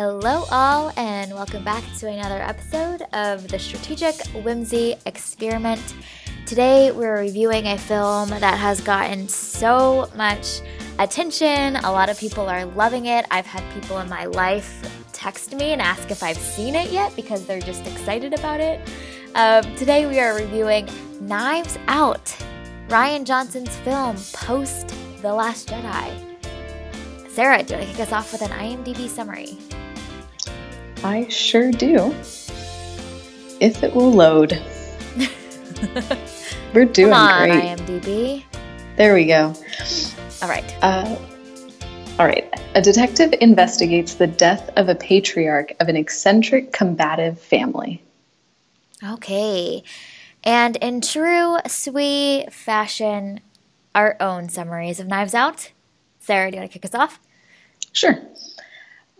Hello, all, and welcome back to another episode of the Strategic Whimsy Experiment. Today, we're reviewing a film that has gotten so much attention. A lot of people are loving it. I've had people in my life text me and ask if I've seen it yet because they're just excited about it. Um, today, we are reviewing Knives Out, Rian Johnson's film post The Last Jedi. Sarah, do you want to kick us off with an IMDb summary? I sure do. If it will load. We're doing Come on, great. IMDb. There we go. All right. Uh, all right. A detective investigates the death of a patriarch of an eccentric combative family. Okay. And in true sweet fashion, our own summaries of Knives Out. Sarah, do you want to kick us off? Sure.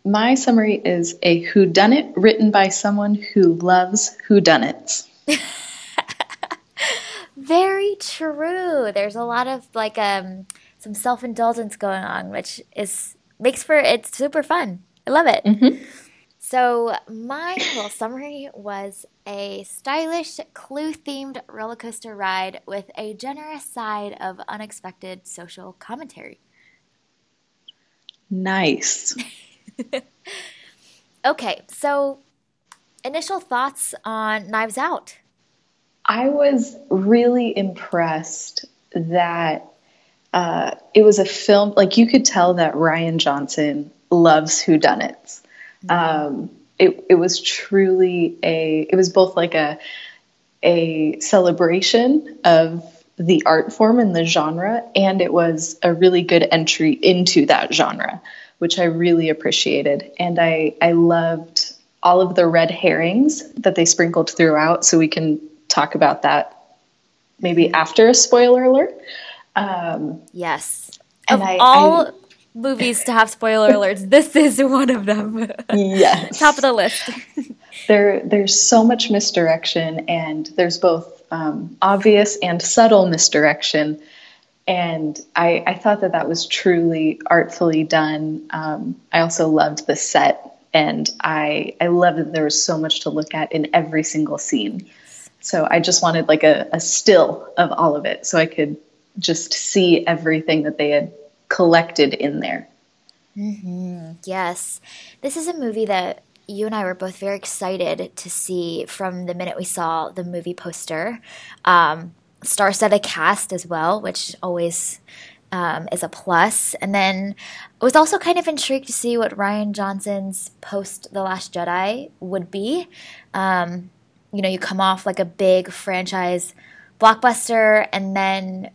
My summary is a whodunit written by someone who loves whodunits. Very true. There's a lot of like um some self-indulgence going on, which is makes for it's super fun. I love it. Mhm. So my little summary was a stylish, clue-themed roller coaster ride with a generous side of unexpected social commentary. Nice. Okay, so initial thoughts on Knives Out. I was really impressed that uh, it was a film, like you could tell that Rian Johnson loves whodunits. Um, it, it was truly a, it was both like a, a celebration of the art form and the genre, and it was a really good entry into that genre, which I really appreciated. And I, I loved all of the red herrings that they sprinkled throughout, so we can talk about that maybe after a spoiler alert. Um, Yes. Of I- all I- movies to have spoiler alerts, this is one of them. yes. Top of the list. there there's so much misdirection and there's both um, obvious and subtle misdirection and I, I thought that that was truly artfully done um, i also loved the set and i i love that there was so much to look at in every single scene so i just wanted like a, a still of all of it so i could just see everything that they had collected in there Yes. This is a movie that you and I were both very excited to see from the minute we saw the movie poster. Um, Star studded cast as well, which always um, is a plus. And then I was also kind of intrigued to see what Rian Johnson's post The Last Jedi would be. Um, you know, you come off like a big franchise blockbuster, and then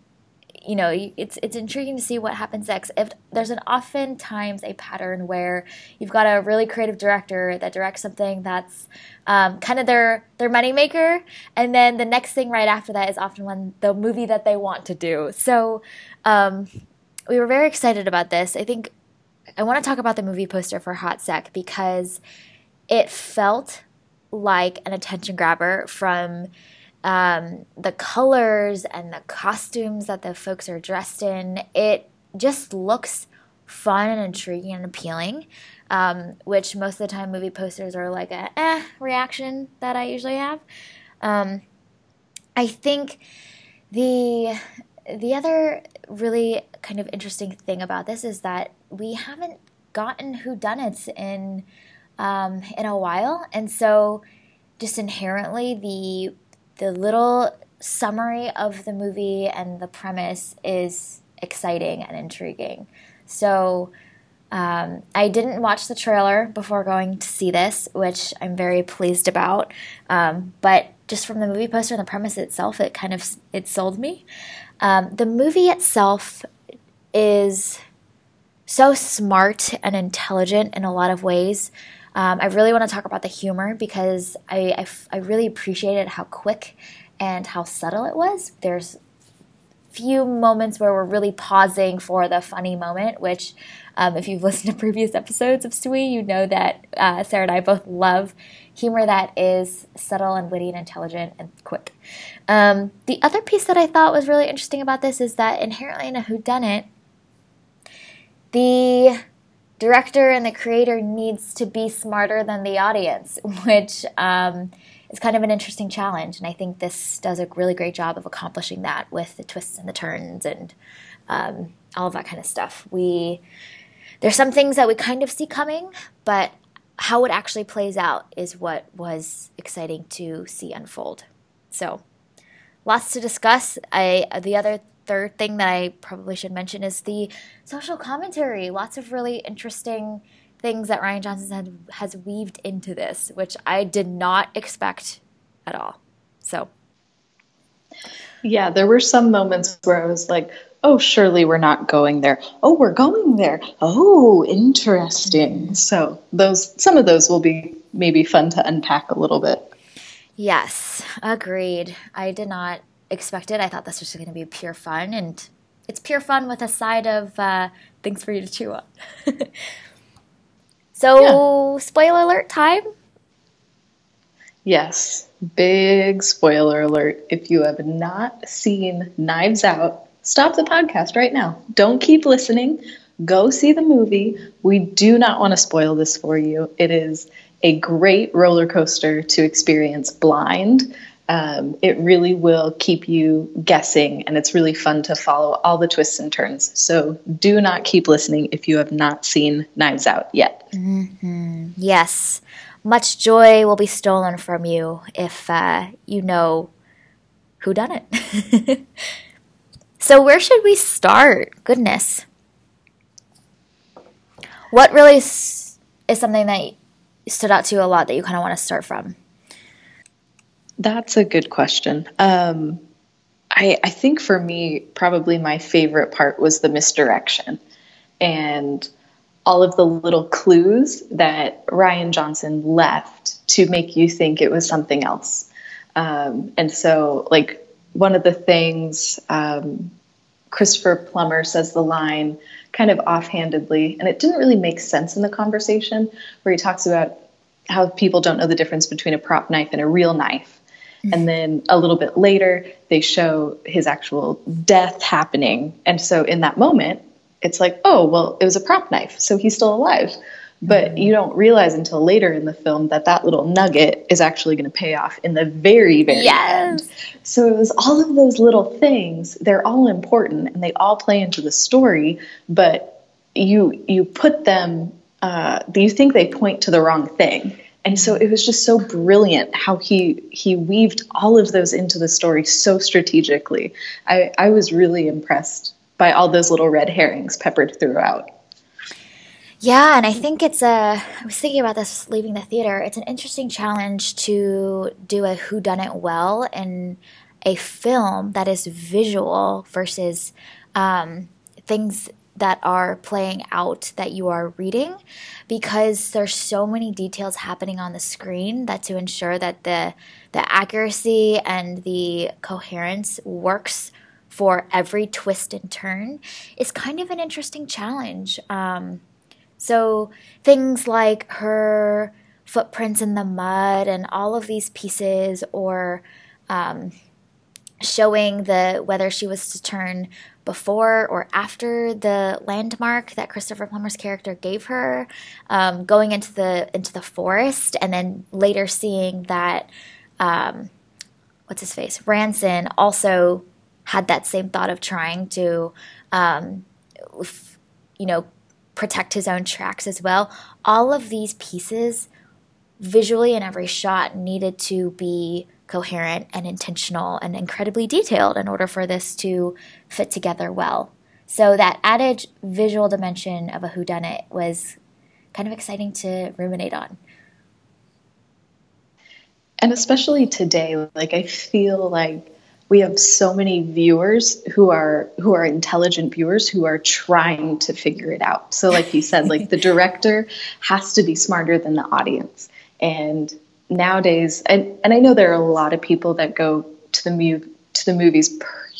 you know it's it's intriguing to see what happens next. If there's an oftentimes a pattern where you've got a really creative director that directs something that's um, kind of their their moneymaker, and then the next thing right after that is often when the movie that they want to do. So um, we were very excited about this. I think I want to talk about the movie poster for Hot Sec because it felt like an attention grabber from um, the colors and the costumes that the folks are dressed in. It just looks fun and intriguing and appealing, um, which most of the time movie posters are like a eh reaction that I usually have. Um, I think the the other really kind of interesting thing about this is that we haven't gotten whodunits in um, in a while, and so just inherently the the little summary of the movie and the premise is exciting and intriguing. So um, I didn't watch the trailer before going to see this, which I'm very pleased about. Um, but just from the movie poster and the premise itself, it kind of it sold me. Um, the movie itself is so smart and intelligent in a lot of ways. Um, I really want to talk about the humor because I, I really appreciated how quick and how subtle it was. There's few moments where we're really pausing for the funny moment, which, um, if you've listened to previous episodes of Sui, you know that uh, Sarah and I both love humor that is subtle and witty and intelligent and quick. Um, the other piece that I thought was really interesting about this is that inherently in a whodunit, the director and the creator needs to be smarter than the audience, which um, is kind of an interesting challenge. And I think this does a really great job of accomplishing that with the twists and the turns and um, all of that kind of stuff. We there's some things that we kind of see coming, but how it actually plays out is what was exciting to see unfold. So, lots to discuss. I the other third thing that I probably should mention is the social commentary. Lots of really interesting things that Rian Johnson has weaved into this, which I did not expect at all. So, yeah, there were some moments where I was like, oh, surely we're not going there. Oh, we're going there. Oh, interesting. So, those some of those will be maybe fun to unpack a little bit. Yes, agreed. I did not expect it. I thought this was going to be pure fun, and it's pure fun with a side of uh, things for you to chew on. so, yeah. spoiler alert time. Yes, big spoiler alert. If you have not seen Knives Out, stop the podcast right now. Don't keep listening. Go see the movie. We do not want to spoil this for you. It is a great roller coaster to experience blind. Um, it really will keep you guessing, and it's really fun to follow all the twists and turns. So do not keep listening if you have not seen Knives Out yet. Mm-hmm. Yes, much joy will be stolen from you if uh, you know who done it. so where should we start? Goodness, what really is something that stood out to you a lot that you kind of want to start from? That's a good question. Um, I, I think for me, probably my favorite part was the misdirection and all of the little clues that Rian Johnson left to make you think it was something else. Um, and so, like, one of the things um, Christopher Plummer says the line kind of offhandedly, and it didn't really make sense in the conversation, where he talks about how people don't know the difference between a prop knife and a real knife. And then a little bit later, they show his actual death happening. And so in that moment, it's like, oh, well, it was a prop knife, so he's still alive. But mm-hmm. you don't realize until later in the film that that little nugget is actually going to pay off in the very, very yes. end. So it was all of those little things. They're all important and they all play into the story, but you you put them. Uh, you think they point to the wrong thing and so it was just so brilliant how he he weaved all of those into the story so strategically. I, I was really impressed by all those little red herrings peppered throughout. Yeah, and I think it's a. I was thinking about this leaving the theater. It's an interesting challenge to do a who done it well in a film that is visual versus um, things that are playing out that you are reading because there's so many details happening on the screen that to ensure that the the accuracy and the coherence works for every twist and turn is kind of an interesting challenge. Um, so things like her footprints in the mud and all of these pieces, or um, showing the whether she was to turn before or after the landmark that Christopher Plummer's character gave her, um, going into the into the forest, and then later seeing that um, what's his face Ransom also had that same thought of trying to, um, you know, protect his own tracks as well. All of these pieces, visually in every shot, needed to be coherent and intentional and incredibly detailed in order for this to fit together well. So that added visual dimension of a whodunit was kind of exciting to ruminate on. And especially today, like I feel like we have so many viewers who are who are intelligent viewers who are trying to figure it out. So like you said, like the director has to be smarter than the audience. And nowadays, and, and I know there are a lot of people that go to the mu- to the movies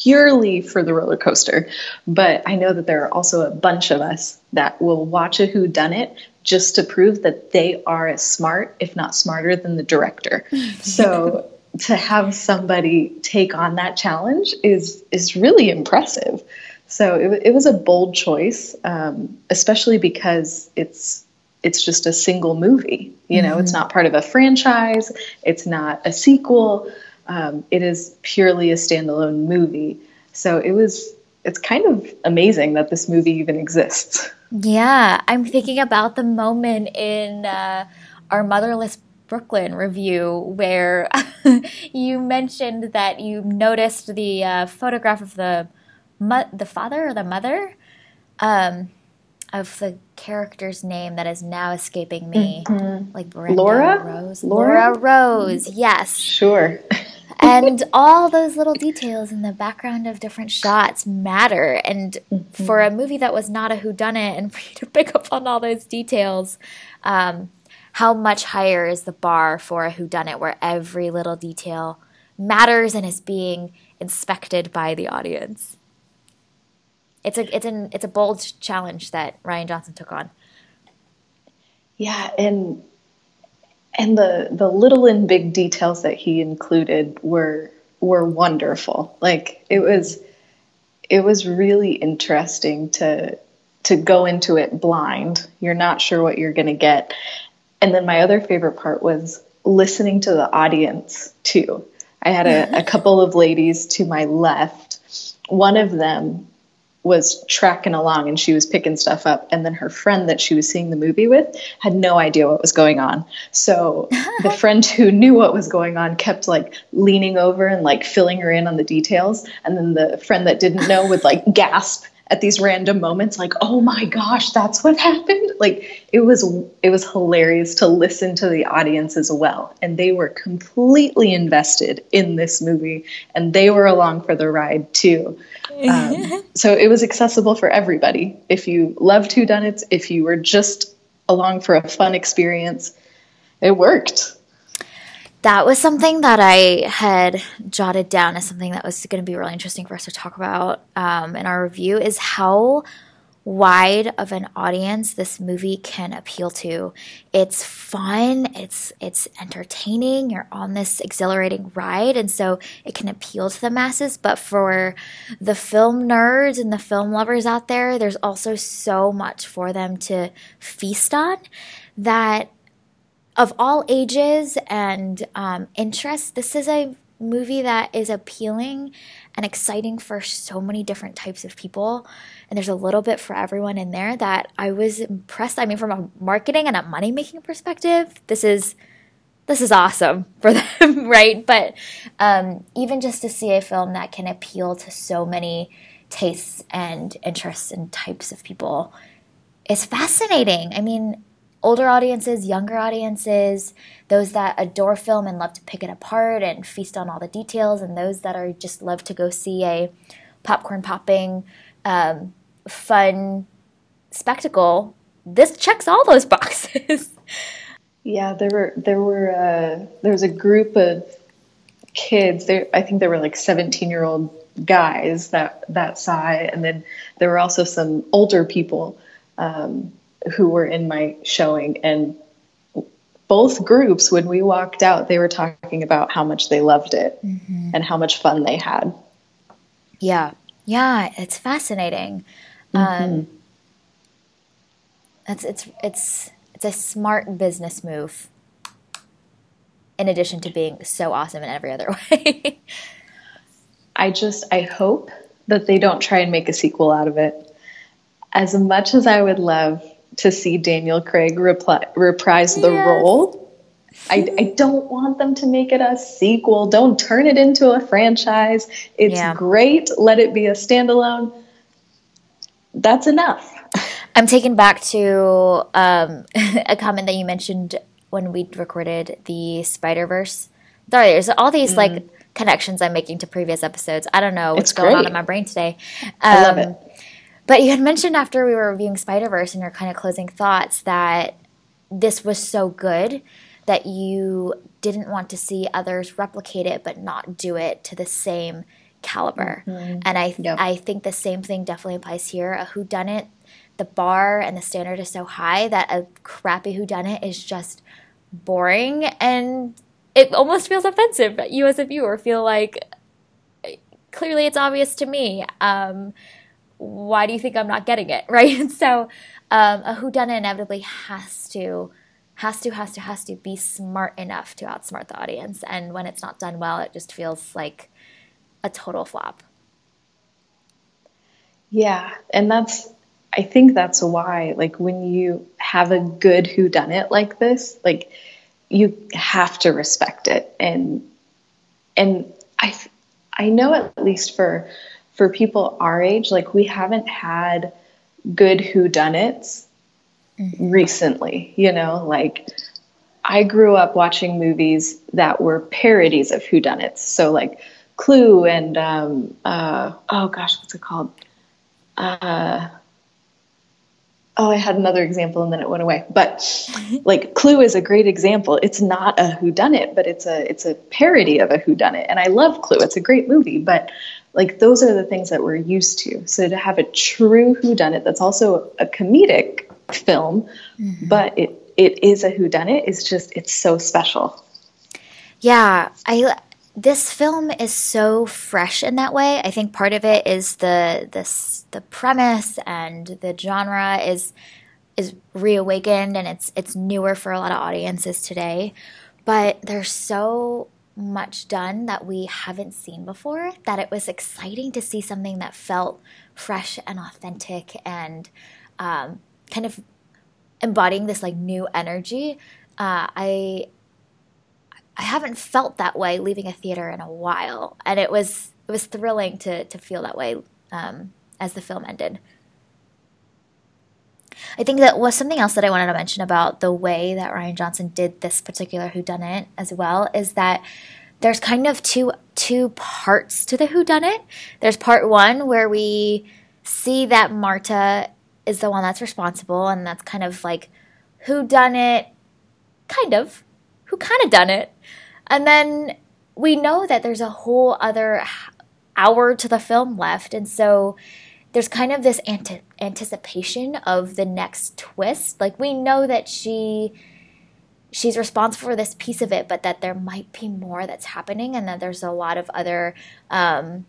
purely for the roller coaster, but I know that there are also a bunch of us that will watch a Who Done It just to prove that they are as smart, if not smarter, than the director. so to have somebody take on that challenge is is really impressive. So it, it was a bold choice, um, especially because it's it's just a single movie. You know, mm-hmm. it's not part of a franchise. It's not a sequel. Um, it is purely a standalone movie. So it was it's kind of amazing that this movie even exists. Yeah, I'm thinking about the moment in uh, our Motherless Brooklyn review where you mentioned that you noticed the uh, photograph of the mo- the father or the mother um, of the character's name that is now escaping me, mm-hmm. like Brenda Laura Rose. Laura? Laura Rose, yes. Sure. and all those little details in the background of different shots matter. And mm-hmm. for a movie that was not a whodunit, and for you to pick up on all those details, um, how much higher is the bar for a whodunit where every little detail matters and is being inspected by the audience? It's a it's an it's a bold challenge that Rian Johnson took on. Yeah, and and the the little and big details that he included were were wonderful. Like it was it was really interesting to to go into it blind. You're not sure what you're going to get. And then my other favorite part was listening to the audience too. I had a, a couple of ladies to my left. One of them was tracking along and she was picking stuff up. And then her friend that she was seeing the movie with had no idea what was going on. So the friend who knew what was going on kept like leaning over and like filling her in on the details. And then the friend that didn't know would like gasp at these random moments like oh my gosh that's what happened. Like it was it was hilarious to listen to the audience as well. And they were completely invested in this movie and they were along for the ride too. Um, so it was accessible for everybody. If you loved whodunits if you were just along for a fun experience it worked that was something that I had jotted down as something that was going to be really interesting for us to talk about um, in our review is how wide of an audience this movie can appeal to. It's fun, it's it's entertaining, you're on this exhilarating ride and so it can appeal to the masses, but for the film nerds and the film lovers out there, there's also so much for them to feast on that of all ages and um, interests, this is a movie that is appealing and exciting for so many different types of people. And there's a little bit for everyone in there that I was impressed. I mean, from a marketing and a money making perspective, this is this is awesome for them, right? But um, even just to see a film that can appeal to so many tastes and interests and types of people is fascinating. I mean, older audiences, younger audiences, those that adore film and love to pick it apart and feast on all the details, and those that are just love to go see a popcorn popping, um, fun spectacle. This checks all those boxes. yeah, there were there were uh, there was a group of kids. There, I think there were like seventeen year old guys that that saw it, and then there were also some older people. Um, who were in my showing and both groups when we walked out they were talking about how much they loved it mm-hmm. and how much fun they had. Yeah. Yeah it's fascinating. Mm-hmm. um, it's it's it's it's a smart business move in addition to being so awesome in every other way. I just i hope that they don't try and make a sequel out of it. As much as i would love to see Daniel Craig reprise the yes. role. I, I, don't want them to make it a sequel. Don't turn it into a franchise. It's yeah. great. Let it be a standalone. That's enough. I'm taken back to um, a comment that you mentioned when we recorded the Spider Verse. Sorry, There's all these mm. like connections I'm making to previous episodes. I don't know what's it's going great. on in my brain today. Um, I love it. But you had mentioned after we were reviewing Spider Verse and your kind of closing thoughts that this was so good that you didn't want to see others replicate it but not do it to the same caliber. Mm-hmm. And I yep. I think the same thing definitely applies here. A who done it, the bar and the standard is so high that a crappy who done it is just boring and it almost feels offensive. But you as a viewer feel like clearly it's obvious to me. Um, why do you think I'm not getting it? Right? And so um, a whodunit inevitably has to has to has to has to be smart enough to outsmart the audience and when it's not done well it just feels like a total flop yeah and that's i think that's why like when you have a good who done it like this like you have to respect it and and i i know at least for for people our age like we haven't had good who done it's mm-hmm. recently, you know, like I grew up watching movies that were parodies of whodunits. So like Clue and um, uh, oh gosh, what's it called? Uh, oh, I had another example and then it went away. But like Clue is a great example. It's not a whodunit, but it's a it's a parody of a whodunit. And I love Clue. It's a great movie, but like those are the things that we're used to. So to have a true whodunit that's also a comedic film, mm-hmm. but it it is a whodunit is just it's so special. Yeah, I this film is so fresh in that way. I think part of it is the this the premise and the genre is is reawakened and it's it's newer for a lot of audiences today. But there's so much done that we haven't seen before that it was exciting to see something that felt fresh and authentic and um, kind of embodying this like new energy. Uh, I I haven't felt that way leaving a theater in a while, and it was it was thrilling to to feel that way um, as the film ended. I think that was something else that I wanted to mention about the way that Rian Johnson did this particular whodunit as well is that there's kind of two two parts to the whodunit. There's part one where we see that Marta is the one that's responsible, and that's kind of like who done it, kind of, who kind of done it, and then we know that there's a whole other hour to the film left, and so there's kind of this ante- anticipation of the next twist. Like we know that she she's responsible for this piece of it, but that there might be more that's happening, and that there's a lot of other um,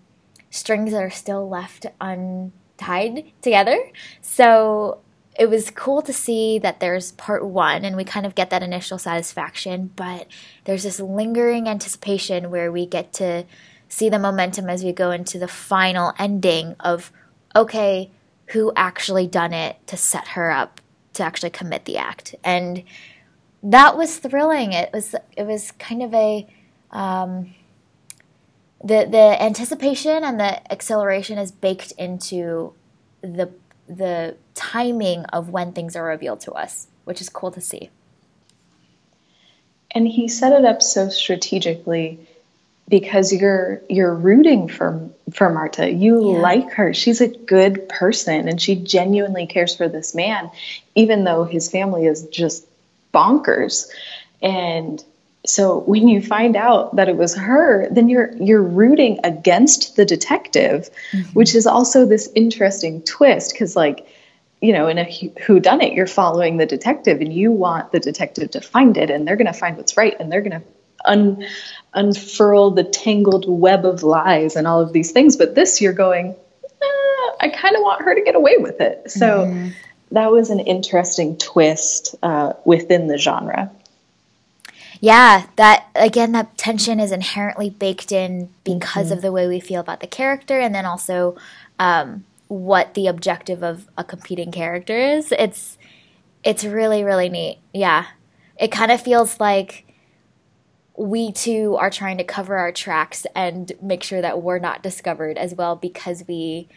strings that are still left untied together. So it was cool to see that there's part one and we kind of get that initial satisfaction, but there's this lingering anticipation where we get to see the momentum as we go into the final ending of okay, who actually done it to set her up to actually commit the act. And that was thrilling. It was it was kind of a um, the the anticipation and the acceleration is baked into the the timing of when things are revealed to us, which is cool to see. And he set it up so strategically because you're you're rooting for for Marta. You yeah. like her. She's a good person and she genuinely cares for this man even though his family is just bonkers. And so when you find out that it was her then you're you're rooting against the detective mm-hmm. which is also this interesting twist because like you know in a who done it you're following the detective and you want the detective to find it and they're going to find what's right and they're going to un, unfurl the tangled web of lies and all of these things but this you're going eh, i kind of want her to get away with it so mm-hmm. that was an interesting twist uh, within the genre yeah, that again, that tension is inherently baked in because mm-hmm. of the way we feel about the character, and then also um, what the objective of a competing character is. It's it's really really neat. Yeah, it kind of feels like we too are trying to cover our tracks and make sure that we're not discovered as well because we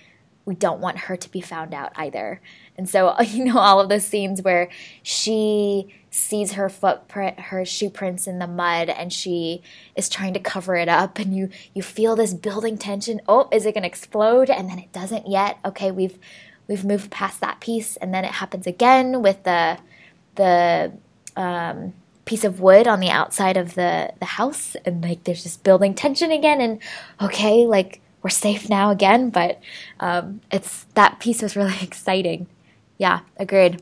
we don't want her to be found out either. And so, you know, all of those scenes where she sees her footprint, her shoe prints in the mud, and she is trying to cover it up, and you you feel this building tension. Oh, is it going to explode? And then it doesn't yet. Okay, we've we've moved past that piece, and then it happens again with the the um, piece of wood on the outside of the the house, and like there's this building tension again, and okay, like we're safe now again, but um, it's that piece was really exciting. Yeah, agreed.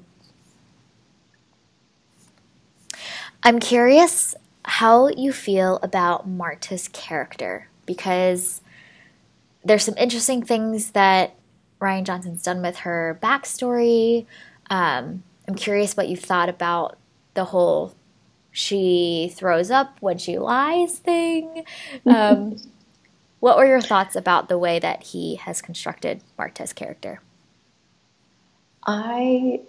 I'm curious how you feel about Marta's character because there's some interesting things that Rian Johnson's done with her backstory. Um, I'm curious what you thought about the whole she throws up when she lies thing. Um, what were your thoughts about the way that he has constructed Marta's character? I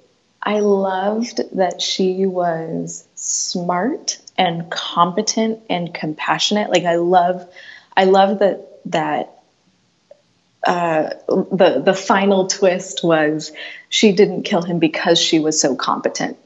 I loved that she was smart and competent and compassionate. Like I love I love that that uh, the the final twist was she didn't kill him because she was so competent,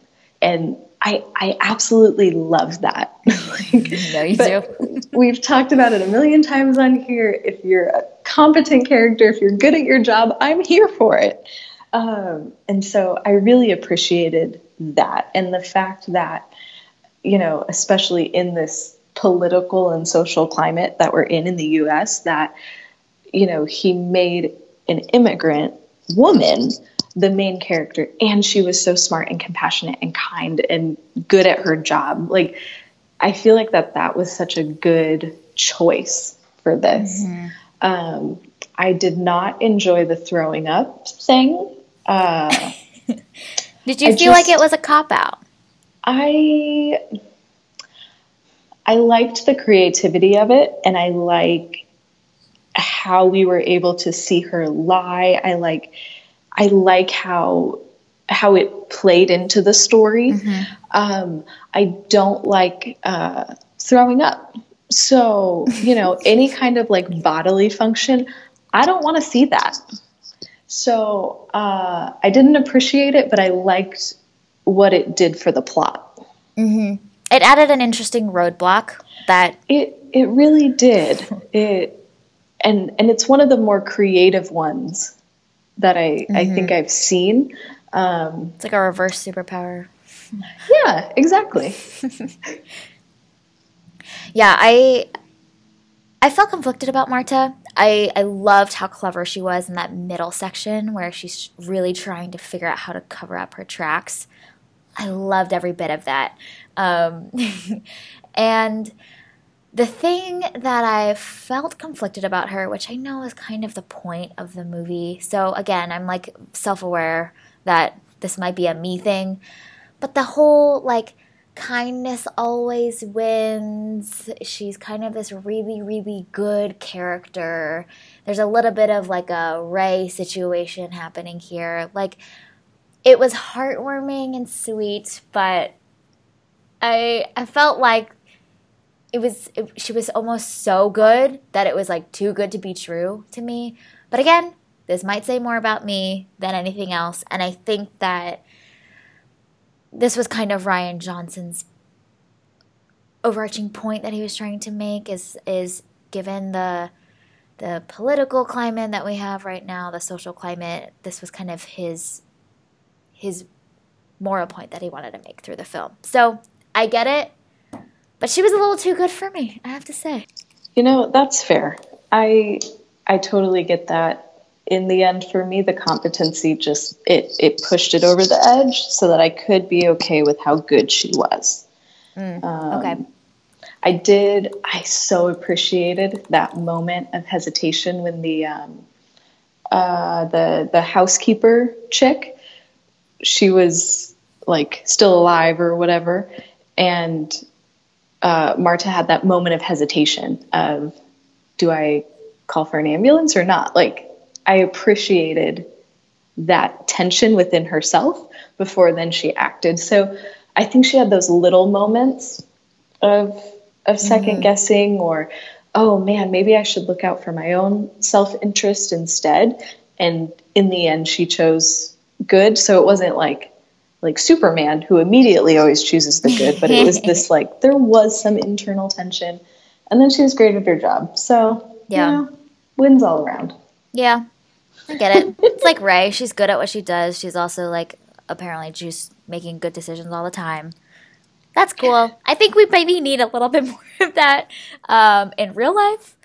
and I I absolutely love that. like, no, you do. we've talked about it a million times on here. If you're a competent character, if you're good at your job, I'm here for it. Um, and so I really appreciated that, and the fact that you know, especially in this political and social climate that we're in in the U.S., that you know, he made an immigrant woman the main character and she was so smart and compassionate and kind and good at her job like i feel like that that was such a good choice for this mm-hmm. um, i did not enjoy the throwing up thing uh, did you I feel just, like it was a cop out i i liked the creativity of it and i like how we were able to see her lie. I like I like how how it played into the story. Mm-hmm. Um, I don't like uh, throwing up. So, you know, any kind of like bodily function, I don't want to see that. So uh, I didn't appreciate it, but I liked what it did for the plot. Mm-hmm. It added an interesting roadblock that it it really did. It and and it's one of the more creative ones that I mm-hmm. I think I've seen. Um, it's like a reverse superpower. Yeah, exactly. yeah, I I felt conflicted about Marta. I, I loved how clever she was in that middle section where she's really trying to figure out how to cover up her tracks. I loved every bit of that. Um, and the thing that I felt conflicted about her, which I know is kind of the point of the movie. So again, I'm like self aware that this might be a me thing, but the whole like kindness always wins. She's kind of this really, really good character. There's a little bit of like a Rey situation happening here. Like, it was heartwarming and sweet, but I I felt like it was it, she was almost so good that it was like too good to be true to me. But again, this might say more about me than anything else, and I think that this was kind of Rian Johnson's overarching point that he was trying to make is is given the the political climate that we have right now, the social climate, this was kind of his his moral point that he wanted to make through the film. So I get it. But she was a little too good for me, I have to say. You know, that's fair. I I totally get that. In the end, for me, the competency just it it pushed it over the edge so that I could be okay with how good she was. Mm, um, okay. I did. I so appreciated that moment of hesitation when the um, uh, the the housekeeper chick, she was like still alive or whatever, and uh, Marta had that moment of hesitation of, do I call for an ambulance or not? Like, I appreciated that tension within herself before then she acted. So I think she had those little moments of of 2nd mm-hmm. guessing or oh man, maybe I should look out for my own self-interest instead. And in the end she chose good, so it wasn't like like Superman, who immediately always chooses the good, but it was this like there was some internal tension, and then she was great at her job. So yeah, you know, wins all around. Yeah, I get it. it's like Rey; she's good at what she does. She's also like apparently just making good decisions all the time. That's cool. I think we maybe need a little bit more of that um, in real life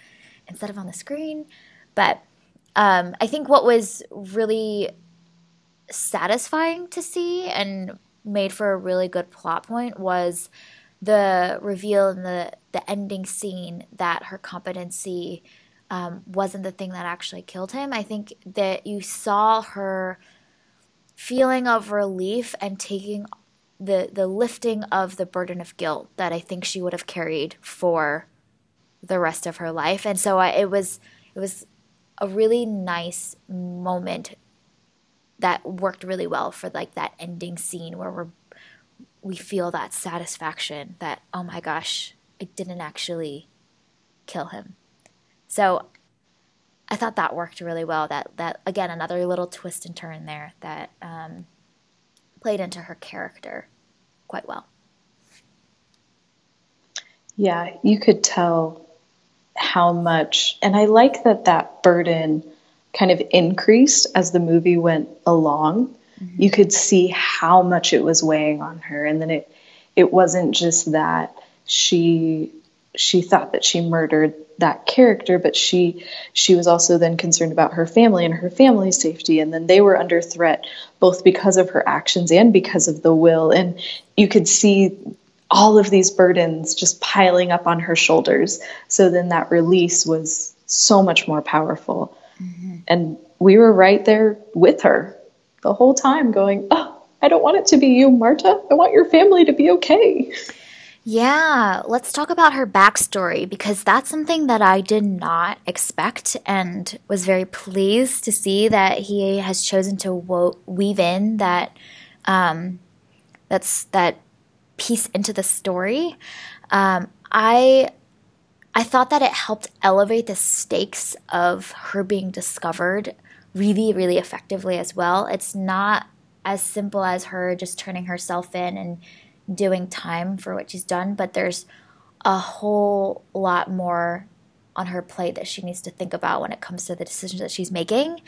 instead of on the screen. But um, I think what was really satisfying to see and made for a really good plot point was the reveal in the the ending scene that her competency um, wasn't the thing that actually killed him. I think that you saw her feeling of relief and taking the the lifting of the burden of guilt that I think she would have carried for the rest of her life. And so I, it was it was a really nice moment that worked really well for like that ending scene where we're we feel that satisfaction that oh my gosh, I didn't actually kill him. So I thought that worked really well. That that again another little twist and turn there that um, played into her character quite well. Yeah, you could tell how much, and I like that that burden kind of increased as the movie went along. Mm-hmm. You could see how much it was weighing on her, and then it it wasn't just that she she thought that she murdered that character but she she was also then concerned about her family and her family's safety and then they were under threat both because of her actions and because of the will and you could see all of these burdens just piling up on her shoulders so then that release was so much more powerful mm-hmm. and we were right there with her the whole time going oh i don't want it to be you marta i want your family to be okay yeah, let's talk about her backstory because that's something that I did not expect and was very pleased to see that he has chosen to wo- weave in that um, that's that piece into the story. Um, I I thought that it helped elevate the stakes of her being discovered really, really effectively as well. It's not as simple as her just turning herself in and doing time for what she's done, but there's a whole lot more on her plate that she needs to think about when it comes to the decisions that she's making.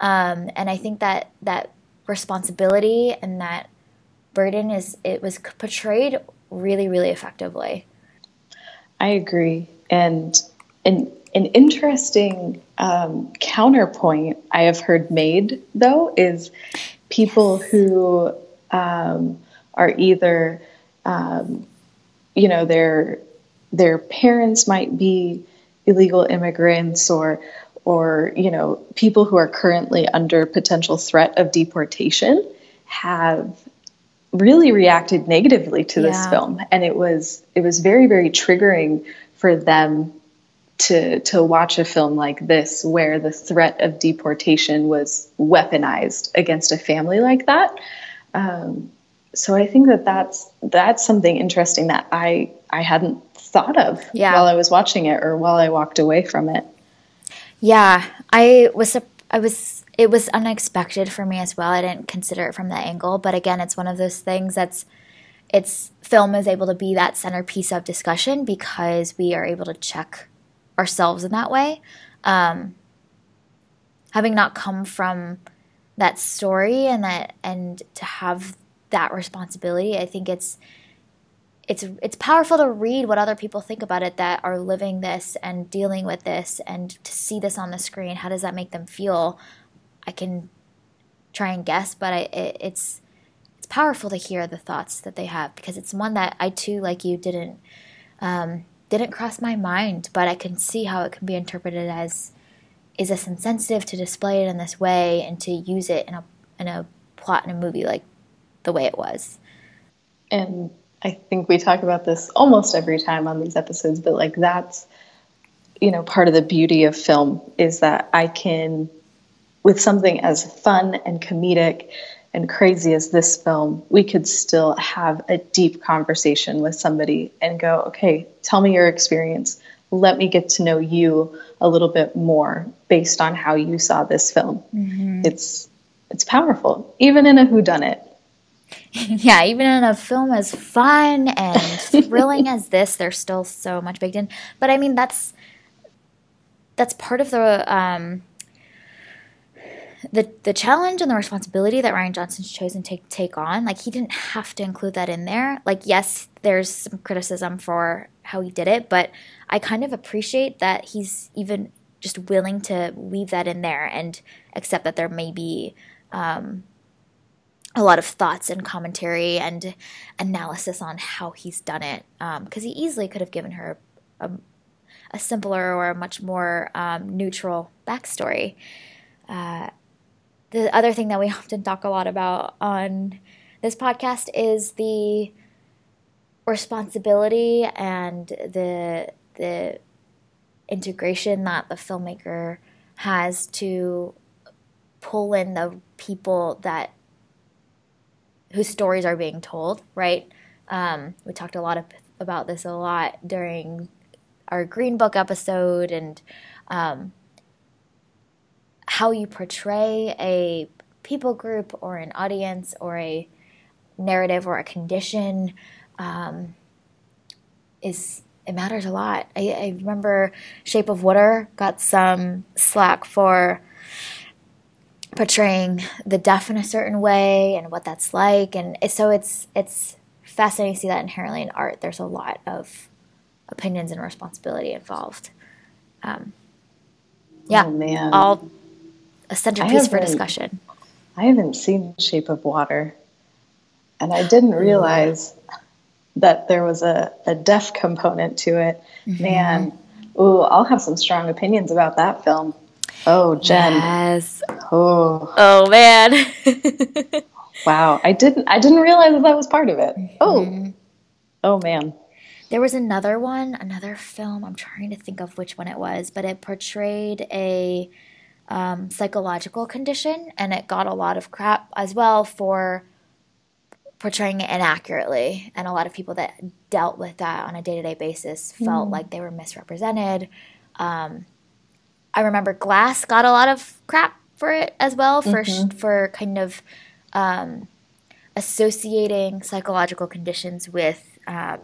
Um, and I think that that responsibility and that burden is it was portrayed really, really effectively. I agree, and an an interesting um, counterpoint I have heard made though is people who um, are either, um, you know, their their parents might be illegal immigrants or or you know people who are currently under potential threat of deportation have really reacted negatively to this yeah. film and it was it was very very triggering for them to to watch a film like this where the threat of deportation was weaponized against a family like that um, so I think that that's that's something interesting that I I hadn't thought of yeah. while I was watching it or while I walked away from it. Yeah, I was I was it was unexpected for me as well. I didn't consider it from that angle, but again, it's one of those things that's it's film is able to be that centerpiece of discussion because we are able to check ourselves in that way. Um, having not come from that story and that and to have that responsibility. I think it's it's it's powerful to read what other people think about it that are living this and dealing with this and to see this on the screen. How does that make them feel? I can try and guess, but I, it, it's it's powerful to hear the thoughts that they have because it's one that I too, like you, didn't um, didn't cross my mind, but I can see how it can be interpreted as is this insensitive to display it in this way and to use it in a in a plot in a movie like the way it was. And I think we talk about this almost every time on these episodes, but like that's, you know, part of the beauty of film is that I can, with something as fun and comedic and crazy as this film, we could still have a deep conversation with somebody and go, okay, tell me your experience. Let me get to know you a little bit more based on how you saw this film. Mm-hmm. It's it's powerful, even in a whodunit. yeah, even in a film as fun and thrilling as this, there's still so much baked in. But I mean, that's that's part of the um, the the challenge and the responsibility that Rian Johnson's chosen to take take on. Like he didn't have to include that in there. Like yes, there's some criticism for how he did it, but I kind of appreciate that he's even just willing to weave that in there and accept that there may be um, a lot of thoughts and commentary and analysis on how he's done it because um, he easily could have given her a, a simpler or a much more um, neutral backstory. Uh, the other thing that we often talk a lot about on this podcast is the responsibility and the the integration that the filmmaker has to pull in the people that whose stories are being told, right? Um, we talked a lot of, about this a lot during our Green Book episode and um, how you portray a people group or an audience or a narrative or a condition um, is it matters a lot. I, I, remember Shape of Water got some slack for portraying the deaf in a certain way and what that's like, and so it's it's fascinating to see that inherently in art. There's a lot of opinions and responsibility involved. Um, yeah, oh, man. all a centerpiece for discussion. I haven't seen Shape of Water, and I didn't realize that there was a, a deaf component to it. Mm-hmm. Man, ooh, I'll have some strong opinions about that film. Oh, Jen. Yes. Oh. Oh man. wow. I didn't I didn't realize that, that was part of it. Oh. Mm-hmm. Oh man. There was another one, another film. I'm trying to think of which one it was, but it portrayed a um, psychological condition, and it got a lot of crap as well for portraying it inaccurately. And a lot of people that dealt with that on a day to day basis felt mm. like they were misrepresented. Um, I remember Glass got a lot of crap for it as well for mm-hmm. for kind of um, associating psychological conditions with uh,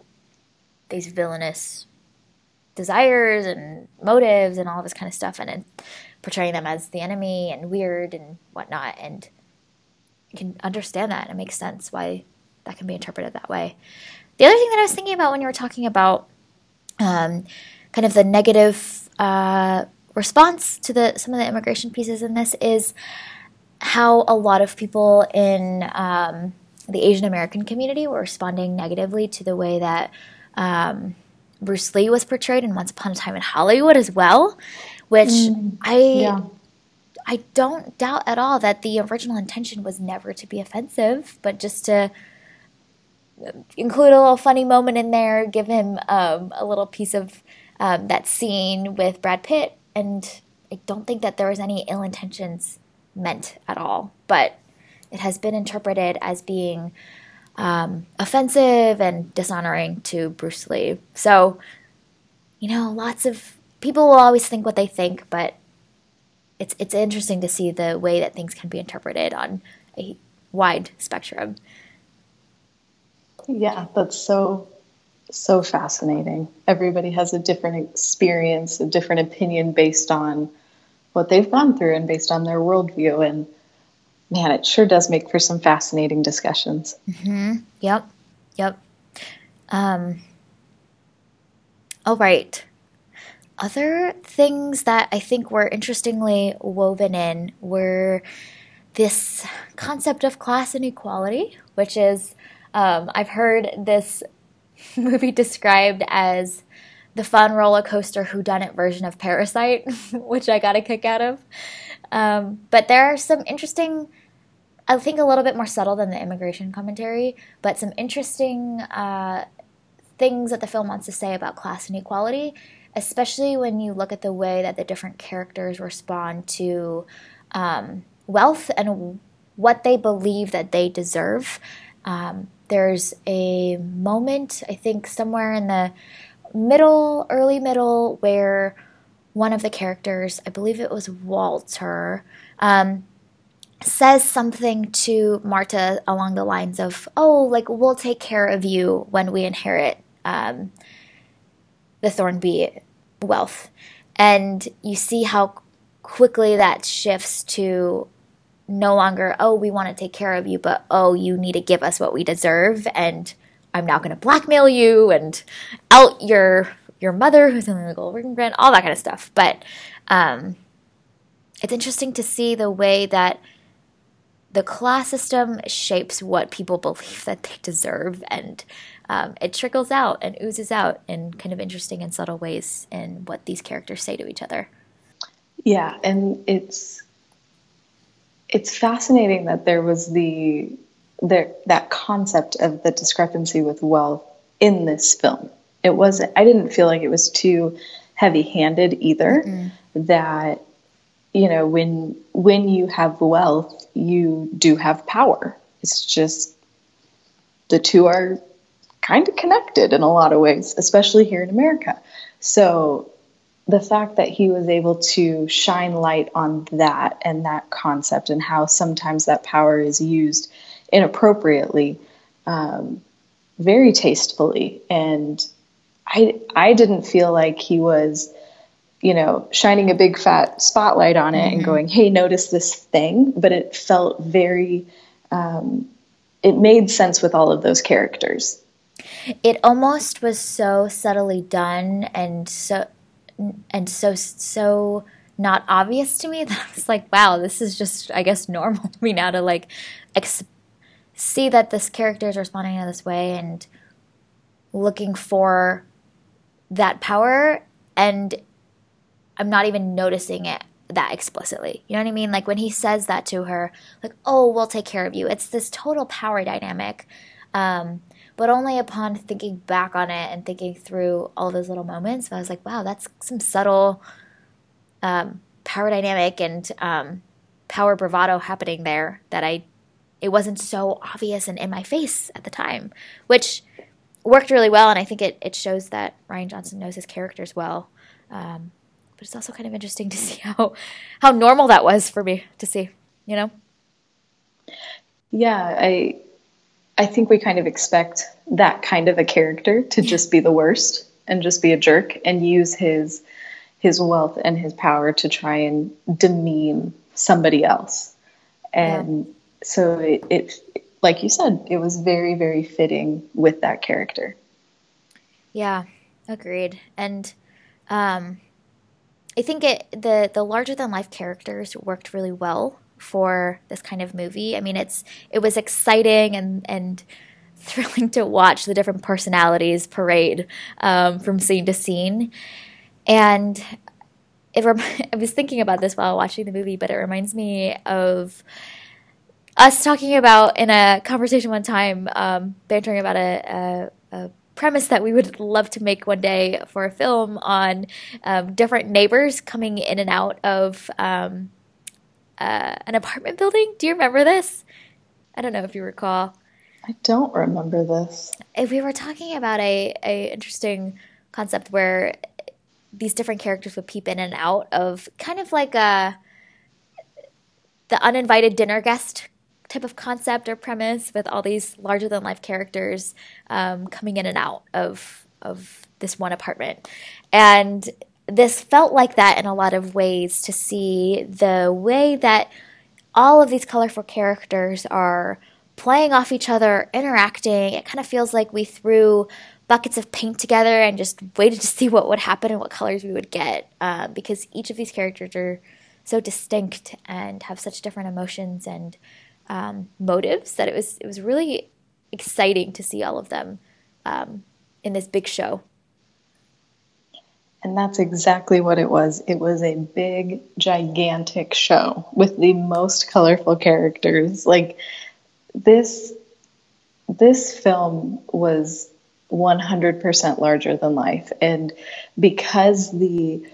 these villainous desires and motives and all this kind of stuff, and, and portraying them as the enemy and weird and whatnot. And I can understand that. It makes sense why that can be interpreted that way. The other thing that I was thinking about when you were talking about um, kind of the negative uh, response to the some of the immigration pieces in this is how a lot of people in um, the Asian American community were responding negatively to the way that um, Bruce Lee was portrayed in Once Upon a Time in Hollywood as well, which mm, I yeah. I don't doubt at all that the original intention was never to be offensive, but just to include a little funny moment in there, give him um, a little piece of um, that scene with Brad Pitt, and I don't think that there was any ill intentions meant at all, but it has been interpreted as being um, offensive and dishonoring to Bruce Lee. So, you know, lots of people will always think what they think, but it's it's interesting to see the way that things can be interpreted on a wide spectrum. Yeah, that's so so fascinating. Everybody has a different experience, a different opinion based on what they've gone through and based on their worldview. And man, it sure does make for some fascinating discussions. Mm-hmm. Yep. Yep. Um, all right. Other things that I think were interestingly woven in were this concept of class inequality, which is um, I've heard this movie described as the fun roller coaster whodunit version of Parasite, which I got a kick out of. Um, but there are some interesting, I think a little bit more subtle than the immigration commentary, but some interesting uh, things that the film wants to say about class inequality, especially when you look at the way that the different characters respond to um, wealth and what they believe that they deserve. Um, there's a moment, I think, somewhere in the middle, early middle, where one of the characters, I believe it was Walter, um, says something to Marta along the lines of, "Oh, like we'll take care of you when we inherit um, the Thrombey wealth," and you see how quickly that shifts to no longer, oh, we want to take care of you, but oh, you need to give us what we deserve, and I'm now going to blackmail you and out your your mother who's in an illegal grant all that kind of stuff. But um, it's interesting to see the way that the class system shapes what people believe that they deserve, and um, it trickles out and oozes out in kind of interesting and subtle ways in what these characters say to each other. Yeah, and it's it's fascinating that there was the there that concept of the discrepancy with wealth in this film. It wasn't. I didn't feel like it was too heavy-handed either. Mm-hmm. That you know when when you have wealth, you do have power. It's just the two are kind of connected in a lot of ways, especially here in America. So the fact that he was able to shine light on that and that concept and how sometimes that power is used inappropriately, um, very tastefully. And I, I didn't feel like he was, you know, shining a big fat spotlight on it mm-hmm. and going, hey, notice this thing. But it felt very, um, it made sense with all of those characters. It almost was so subtly done and so and so so not obvious to me that I was like, wow, this is just I guess normal to me now to like ex- see that this character is responding in this way and looking for that power and I'm not even noticing it that explicitly. You know what I mean? Like when he says that to her, like, "Oh, we'll take care of you." It's this total power dynamic. Um, but only upon thinking back on it and thinking through all those little moments, I was like, wow, that's some subtle um, power dynamic and um, power bravado happening there that I, it wasn't so obvious and in my face at the time, which worked really well. And I think it, it shows that Rian Johnson knows his characters well. Um, but it's also kind of interesting to see how, how normal that was for me to see, you know? Yeah, I I think we kind of expect that kind of a character to just be the worst and just be a jerk and use his his wealth and his power to try and demean somebody else. And yeah. so it, it like you said, it was very very fitting with that character. Yeah, agreed. And um I think it the the larger than life characters worked really well for this kind of movie. I mean, it's it was exciting and and thrilling to watch the different personalities parade um, from scene to scene, and it. Rem- I was thinking about this while watching the movie, but it reminds me of us talking about in a conversation one time, um, bantering about a, a, a premise that we would love to make one day for a film on um, different neighbors coming in and out of um, uh, an apartment building. Do you remember this? I don't know if you recall. I don't remember this. We were talking about a, a interesting concept where these different characters would peep in and out of kind of like a the uninvited dinner guest type of concept or premise with all these larger than life characters um, coming in and out of of this one apartment and this felt like that in a lot of ways to see the way that all of these colorful characters are playing off each other, interacting. It kind of feels like we threw buckets of paint together and just waited to see what would happen and what colors we would get uh, because each of these characters are so distinct and have such different emotions and um, motives that it was it was really exciting to see all of them um, in this big show. And that's exactly what it was. It was a big, gigantic show with the most colorful characters. Like this this film was 100% larger than life and because the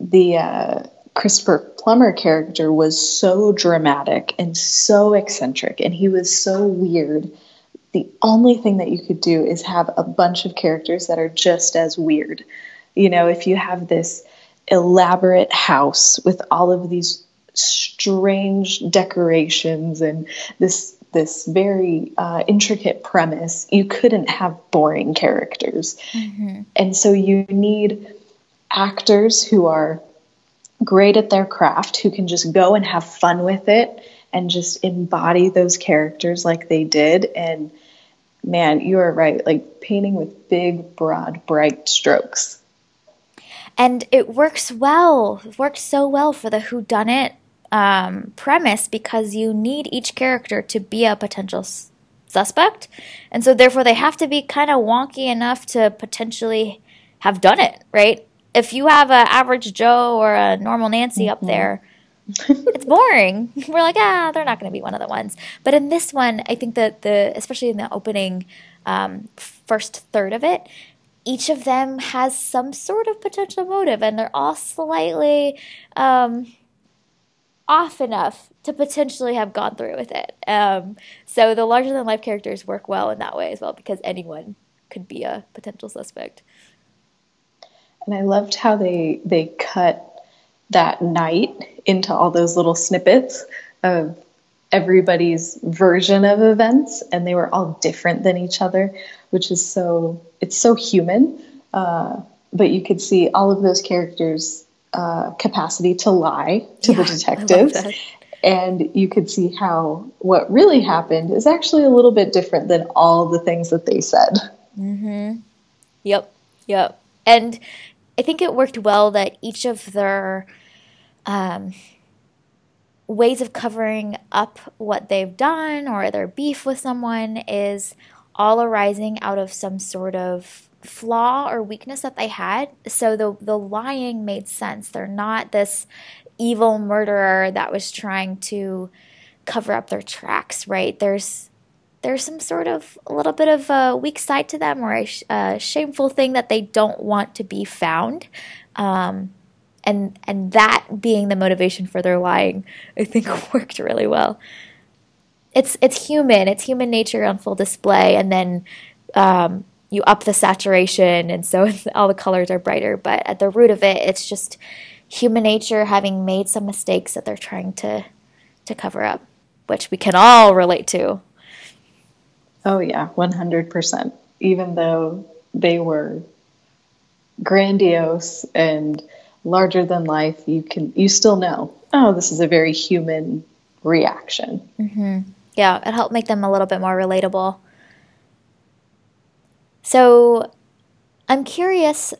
the uh, Christopher Plummer character was so dramatic and so eccentric and he was so weird the only thing that you could do is have a bunch of characters that are just as weird you know, if you have this elaborate house with all of these strange decorations and this this very uh, intricate premise, you couldn't have boring characters. Mm-hmm. And so you need actors who are great at their craft, who can just go and have fun with it and just embody those characters like they did. And man, you are right, like painting with big, broad, bright strokes and it works well. It works so well for the Who Done It um, premise because you need each character to be a potential suspect. And so therefore they have to be kind of wonky enough to potentially have done it, right? If you have an average Joe or a normal Nancy mm-hmm. up there, it's boring. We're like, ah, they're not going to be one of the ones. But in this one, I think that the, especially in the opening um, first third of it, each of them has some sort of potential motive, and they're all slightly um, off enough to potentially have gone through with it. Um, so the larger than life characters work well in that way as well, because anyone could be a potential suspect. And I loved how they they cut that night into all those little snippets of everybody's version of events and they were all different than each other which is so it's so human uh, but you could see all of those characters uh, capacity to lie to yeah, the detectives. and you could see how what really happened is actually a little bit different than all the things that they said. Mm-hmm. yep yep. And i think it worked well that each of their um, ways of covering up what they've done or their beef with someone is all arising out of some sort of flaw or weakness that they had. So the the lying made sense. They're not this evil murderer that was trying to cover up their tracks, right? There's there's some sort of a little bit of a weak side to them or a, a shameful thing that they don't want to be found. Um, and and that being the motivation for their lying, I think worked really well. It's it's human. It's human nature on full display, and then um, you up the saturation, and so all the colors are brighter. But at the root of it, it's just human nature having made some mistakes that they're trying to to cover up, which we can all relate to. Oh yeah, one hundred percent. Even though they were grandiose and larger than life, you can you still know, oh, this is a very human reaction. Mm-hmm. Yeah, it helped make them a little bit more relatable. So, I'm curious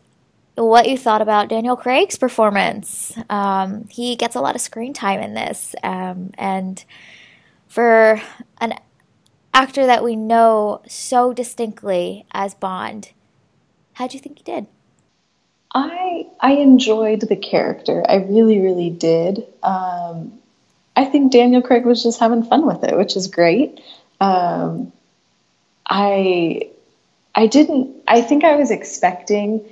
what you thought about Daniel Craig's performance. Um, he gets a lot of screen time in this, um, and for an actor that we know so distinctly as Bond, how do you think he did? I I enjoyed the character. I really, really did. Um, I think Daniel Craig was just having fun with it, which is great. Um, I I didn't. I think I was expecting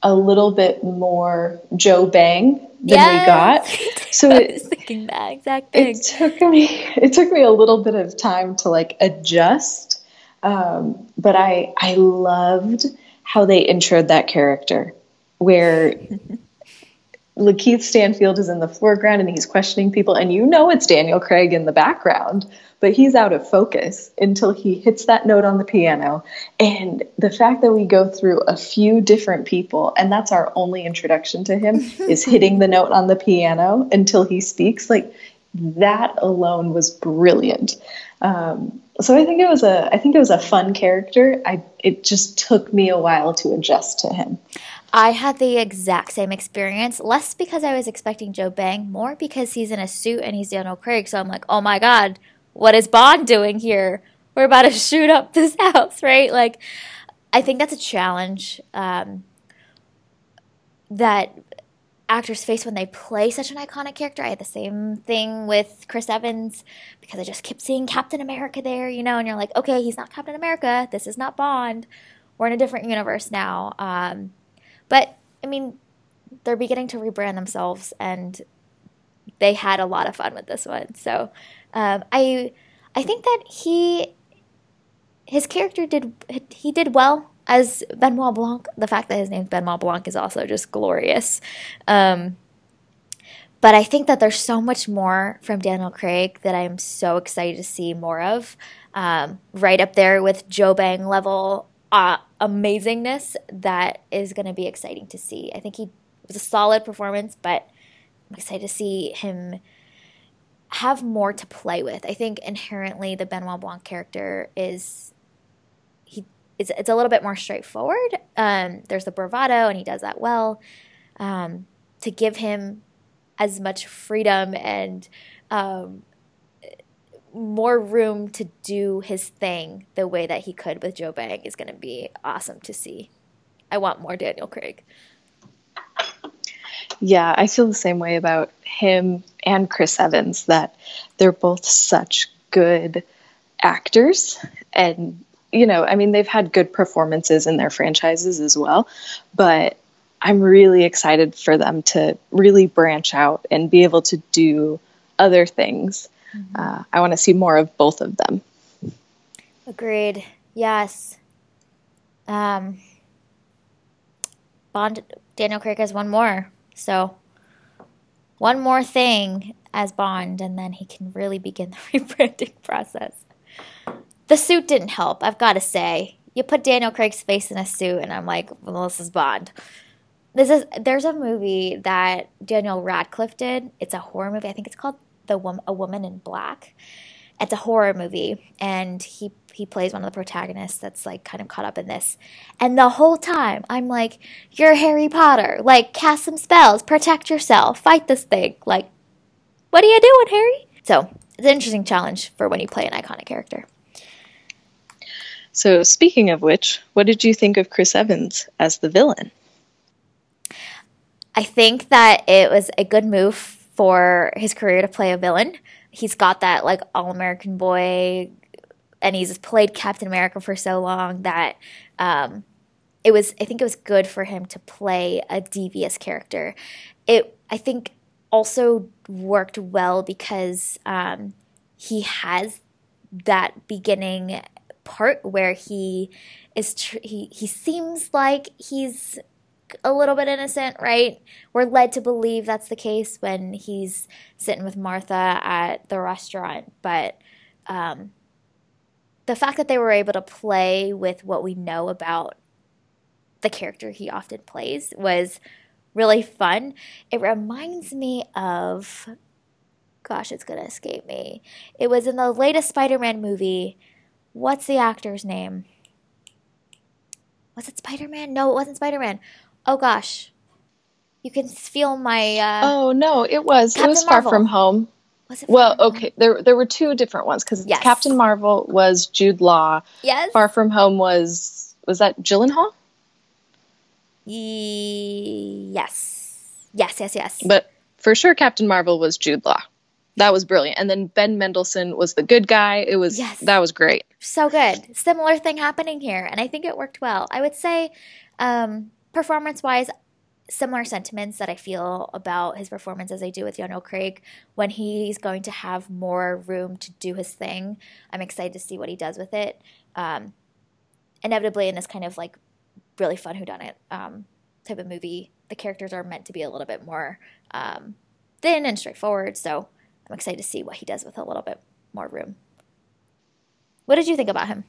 a little bit more Joe Bang than yes. we got. So I was thinking that exact thing. It took me. It took me a little bit of time to like adjust, um, but I I loved how they introed that character where Lakeith Stanfield is in the foreground and he's questioning people, and you know it's Daniel Craig in the background, but he's out of focus until he hits that note on the piano. And the fact that we go through a few different people, and that's our only introduction to him, is hitting the note on the piano until he speaks, like that alone was brilliant. Um, so I think it was a I think it was a fun character. I it just took me a while to adjust to him. I had the exact same experience, less because I was expecting Joe Bang, more because he's in a suit and he's Daniel Craig. So I'm like, oh my God, what is Bond doing here? We're about to shoot up this house, right? Like, I think that's a challenge um, that actors face when they play such an iconic character. I had the same thing with Chris Evans because I just kept seeing Captain America there, you know, and you're like, okay, he's not Captain America. This is not Bond. We're in a different universe now. Um, but I mean, they're beginning to rebrand themselves, and they had a lot of fun with this one. So um, I I think that he his character did he did well as Benoit Blanc. The fact that his name's Benoit Blanc is also just glorious. Um, but I think that there's so much more from Daniel Craig that I'm so excited to see more of. Um, right up there with Joe Bang level uh, amazingness that is going to be exciting to see. I think he was a solid performance, but I'm excited to see him have more to play with. I think inherently the Benoit Blanc character is he it's, it's a little bit more straightforward. Um, there's the bravado, and he does that well. Um, to give him as much freedom and um, more room to do his thing the way that he could with Joe Bang is going to be awesome to see. I want more Daniel Craig. Yeah, I feel the same way about him and Chris Evans that they're both such good actors and you know, I mean they've had good performances in their franchises as well, but I'm really excited for them to really branch out and be able to do other things. Uh, I want to see more of both of them. Agreed. Yes. Um, Bond Daniel Craig has one more, so one more thing as Bond, and then he can really begin the rebranding process. The suit didn't help, I've got to say. You put Daniel Craig's face in a suit, and I'm like, well, this is Bond. This is there's a movie that Daniel Radcliffe did. It's a horror movie. I think it's called The Wom- A Woman in Black. It's a horror movie, and he he plays one of the protagonists that's like kind of caught up in this. And the whole time, I'm like, "You're Harry Potter. Like, cast some spells, protect yourself, fight this thing. Like, what are you doing, Harry?" So it's an interesting challenge for when you play an iconic character. So, speaking of which, what did you think of Chris Evans as the villain? I think that it was a good move for his career to play a villain. He's got that like all American boy, and he's played Captain America for so long that um, it was. I think it was good for him to play a devious character. It I think also worked well because um, he has that beginning part where he is tr- he he seems like he's a little bit innocent, right? We're led to believe that's the case when he's sitting with Martha at the restaurant. But um, the fact that they were able to play with what we know about the character he often plays was really fun. It reminds me of, gosh, it's to escape me. It was in the latest Spider Man movie. What's the actor's name? Was it Spider Man? No, it wasn't Spider Man. Oh gosh, you can feel my. Uh, oh no, it was Captain it was Marvel. Far From Home. Was it? Well, okay, there there were two different ones because yes. Captain Marvel was Jude Law. Yes. Far From Home was was that Gyllenhaal? Yes. Yes. Yes. Yes. But for sure, Captain Marvel was Jude Law. That was brilliant. And then Ben Mendelsohn was the good guy. It was yes. that was great. So good. Similar thing happening here, and I think it worked well. I would say um, performance wise, similar sentiments that I feel about his performance as I do with Daniel Craig. When he's going to have more room to do his thing, I'm excited to see what he does with it. Um, inevitably, in this kind of like really fun whodunit um, type of movie, the characters are meant to be a little bit more um, thin and straightforward. So I'm excited to see what he does with a little bit more room. What did you think about him?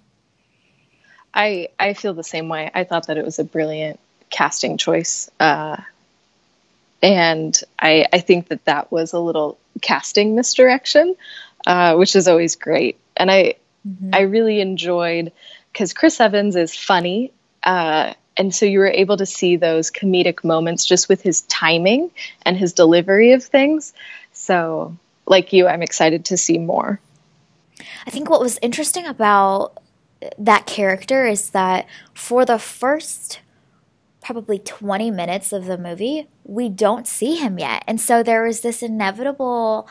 I I feel the same way. I thought that it was a brilliant casting choice. Uh, and I, I think that that was a little casting misdirection, uh, which is always great. And I, mm-hmm. I really enjoyed because Chris Evans is funny. Uh, and so you were able to see those comedic moments just with his timing and his delivery of things. So, like you, I'm excited to see more. I think what was interesting about that character is that for the first probably 20 minutes of the movie, we don't see him yet. And so there was this inevitable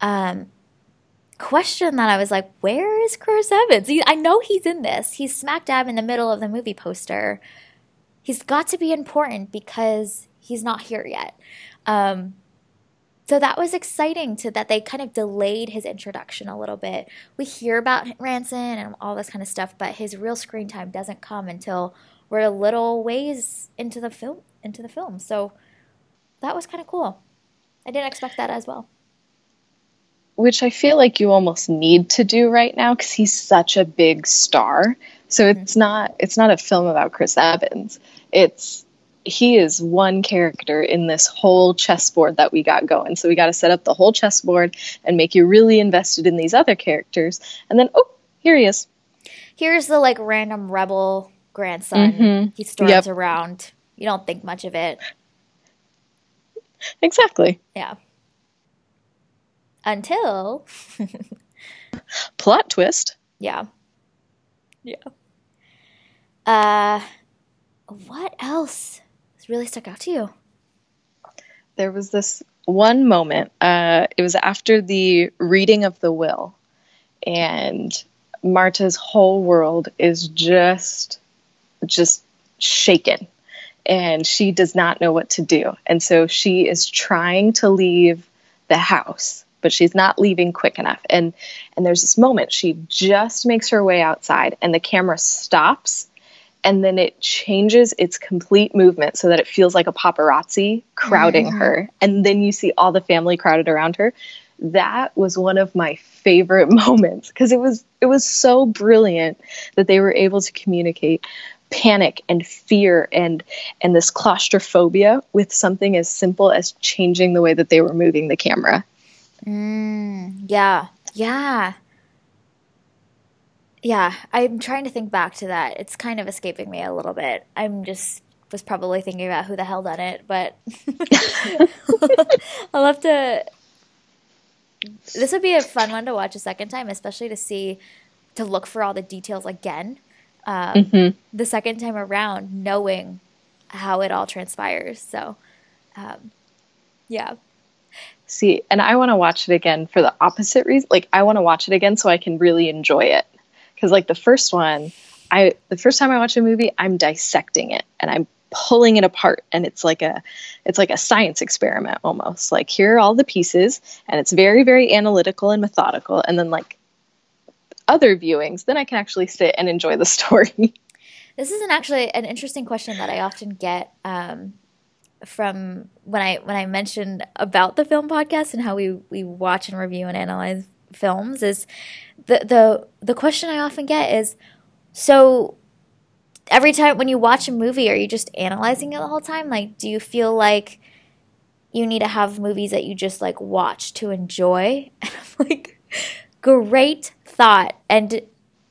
um, question that I was like, where is Chris Evans? I know he's in this. He's smack dab in the middle of the movie poster. He's got to be important because he's not here yet. Um, so that was exciting to that they kind of delayed his introduction a little bit. We hear about Ransom and all this kind of stuff, but his real screen time doesn't come until we're a little ways into the film into the film. So that was kind of cool. I didn't expect that as well. Which I feel like you almost need to do right now because he's such a big star. So mm-hmm. it's not it's not a film about Chris Evans. It's he is one character in this whole chessboard that we got going. So we got to set up the whole chessboard and make you really invested in these other characters. And then oh, here he is. Here's the like random rebel grandson. Mm-hmm. He storms yep. around. You don't think much of it. Exactly. Yeah. Until. plot twist. Yeah. Yeah. Uh, what else really stuck out to you? There was this one moment. Uh, it was after the reading of the will, and Marta's whole world is just, just shaken, and she does not know what to do. And so she is trying to leave the house, but she's not leaving quick enough. And and there's this moment she just makes her way outside, and the camera stops and then it changes its complete movement so that it feels like a paparazzi crowding mm-hmm. her and then you see all the family crowded around her that was one of my favorite moments because it was it was so brilliant that they were able to communicate panic and fear and and this claustrophobia with something as simple as changing the way that they were moving the camera mm, yeah yeah yeah, I'm trying to think back to that. It's kind of escaping me a little bit. I'm just was probably thinking about who the hell done it, but I'll have to. This would be a fun one to watch a second time, especially to see, to look for all the details again. Um, mm-hmm. The second time around, knowing how it all transpires. So, um, yeah. See, and I want to watch it again for the opposite reason. Like, I want to watch it again so I can really enjoy it because like the first one i the first time i watch a movie i'm dissecting it and i'm pulling it apart and it's like a it's like a science experiment almost like here are all the pieces and it's very very analytical and methodical and then like other viewings then i can actually sit and enjoy the story. This is an actually an interesting question that i often get um, from when i when i mentioned about the film podcast and how we we watch and review and analyze films is the the the question I often get is so every time when you watch a movie are you just analyzing it the whole time? Like do you feel like you need to have movies that you just like watch to enjoy? And I'm like great thought and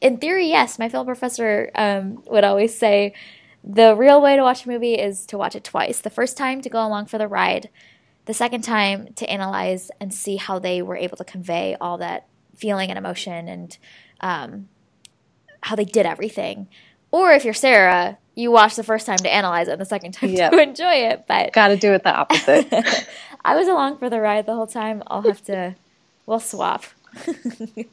in theory yes my film professor um, would always say the real way to watch a movie is to watch it twice the first time to go along for the ride the second time to analyze and see how they were able to convey all that feeling and emotion and um, how they did everything. Or if you're Sarah, you watch the first time to analyze it and the second time yep. to enjoy it. But gotta do it the opposite. I was along for the ride the whole time. I'll have to. We'll swap.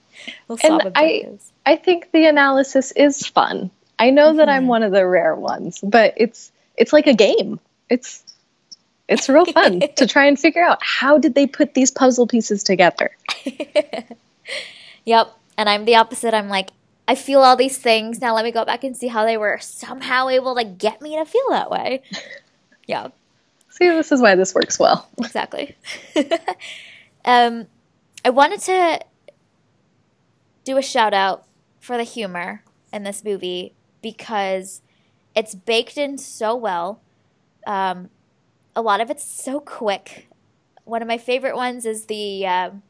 we'll and I, I think the analysis is fun. I know mm-hmm. that I'm mm-hmm. one of the rare ones, but it's it's like a game. It's it's real fun to try and figure out how did they put these puzzle pieces together. yep. And I'm the opposite. I'm like, I feel all these things. Now let me go back and see how they were somehow able to get me to feel that way. Yeah. See, this is why this works well. Exactly. um, I wanted to do a shout out for the humor in this movie because it's baked in so well. Um, a lot of it's so quick. One of my favorite ones is the um,